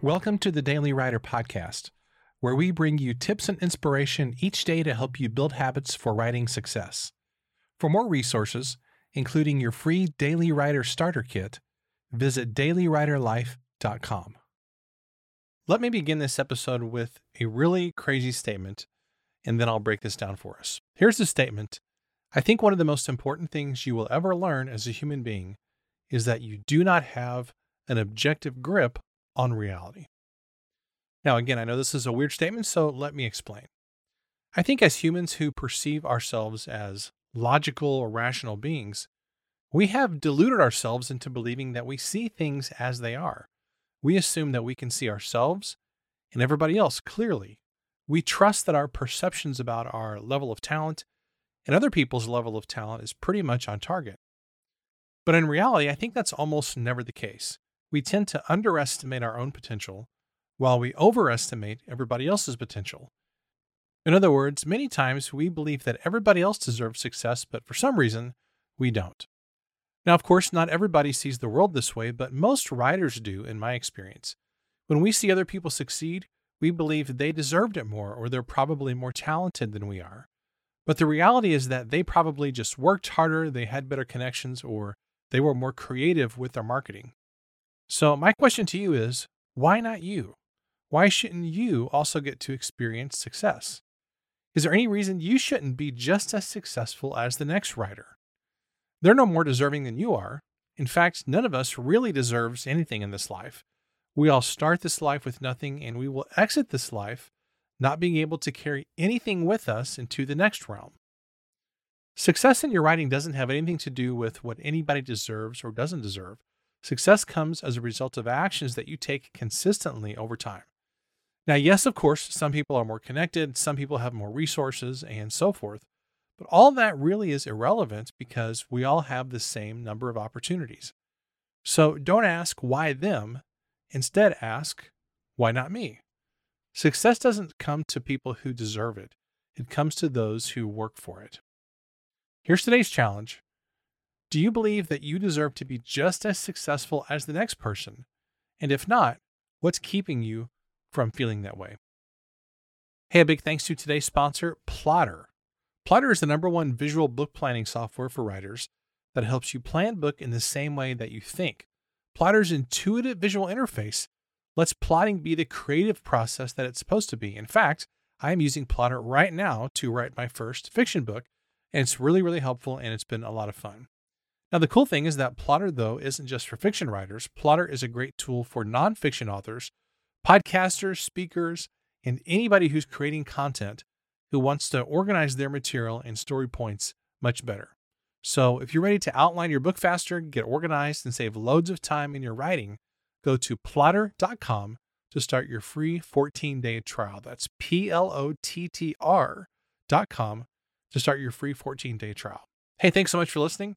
Welcome to the Daily Writer Podcast, where we bring you tips and inspiration each day to help you build habits for writing success. For more resources, including your free Daily Writer Starter Kit, visit dailywriterlife.com. Let me begin this episode with a really crazy statement, and then I'll break this down for us. Here's the statement I think one of the most important things you will ever learn as a human being is that you do not have an objective grip on reality. Now, again, I know this is a weird statement, so let me explain. I think as humans who perceive ourselves as logical or rational beings, we have deluded ourselves into believing that we see things as they are. We assume that we can see ourselves and everybody else clearly. We trust that our perceptions about our level of talent and other people's level of talent is pretty much on target. But in reality, I think that's almost never the case we tend to underestimate our own potential while we overestimate everybody else's potential. In other words, many times we believe that everybody else deserves success, but for some reason, we don't. Now, of course, not everybody sees the world this way, but most writers do, in my experience. When we see other people succeed, we believe they deserved it more or they're probably more talented than we are. But the reality is that they probably just worked harder, they had better connections, or they were more creative with their marketing. So, my question to you is why not you? Why shouldn't you also get to experience success? Is there any reason you shouldn't be just as successful as the next writer? They're no more deserving than you are. In fact, none of us really deserves anything in this life. We all start this life with nothing, and we will exit this life not being able to carry anything with us into the next realm. Success in your writing doesn't have anything to do with what anybody deserves or doesn't deserve. Success comes as a result of actions that you take consistently over time. Now, yes, of course, some people are more connected, some people have more resources, and so forth. But all that really is irrelevant because we all have the same number of opportunities. So don't ask why them. Instead, ask why not me? Success doesn't come to people who deserve it, it comes to those who work for it. Here's today's challenge do you believe that you deserve to be just as successful as the next person? And if not, what's keeping you from feeling that way? Hey, a big thanks to today's sponsor, Plottr. Plottr is the number one visual book planning software for writers that helps you plan book in the same way that you think. Plottr's intuitive visual interface lets plotting be the creative process that it's supposed to be. In fact, I am using Plottr right now to write my first fiction book, and it's really, really helpful and it's been a lot of fun. Now, the cool thing is that Plottr, though, isn't just for fiction writers. Plottr is a great tool for nonfiction authors, podcasters, speakers, and anybody who's creating content who wants to organize their material and story points much better. So, if you're ready to outline your book faster, get organized, and save loads of time in your writing, go to plottr.com to start your free 14 day trial. That's P L O T T R.com to start your free 14 day trial. Hey, thanks so much for listening